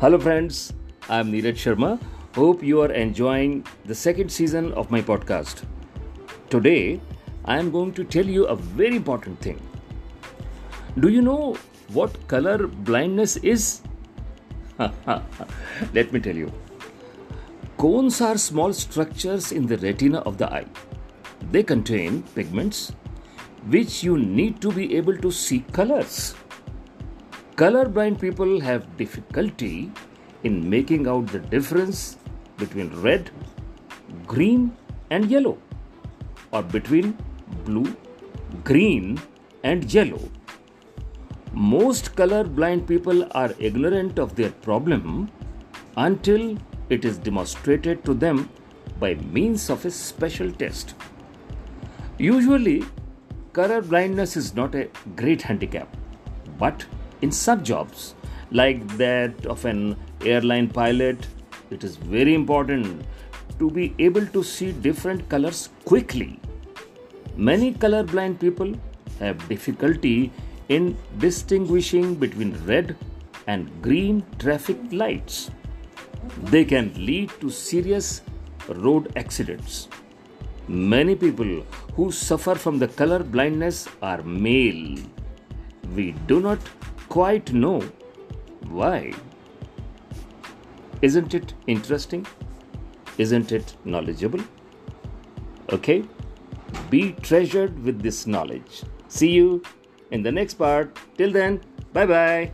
Hello, friends. I'm Neeraj Sharma. Hope you are enjoying the second season of my podcast. Today, I am going to tell you a very important thing. Do you know what color blindness is? Let me tell you. Cones are small structures in the retina of the eye. They contain pigments which you need to be able to see colors. Colorblind people have difficulty in making out the difference between red, green, and yellow, or between blue, green, and yellow. Most colorblind people are ignorant of their problem until it is demonstrated to them by means of a special test. Usually, color blindness is not a great handicap, but in some jobs, like that of an airline pilot, it is very important to be able to see different colors quickly. Many colorblind people have difficulty in distinguishing between red and green traffic lights. They can lead to serious road accidents. Many people who suffer from the color blindness are male. We do not quite know why. Isn't it interesting? Isn't it knowledgeable? Okay? Be treasured with this knowledge. See you in the next part. Till then, bye bye.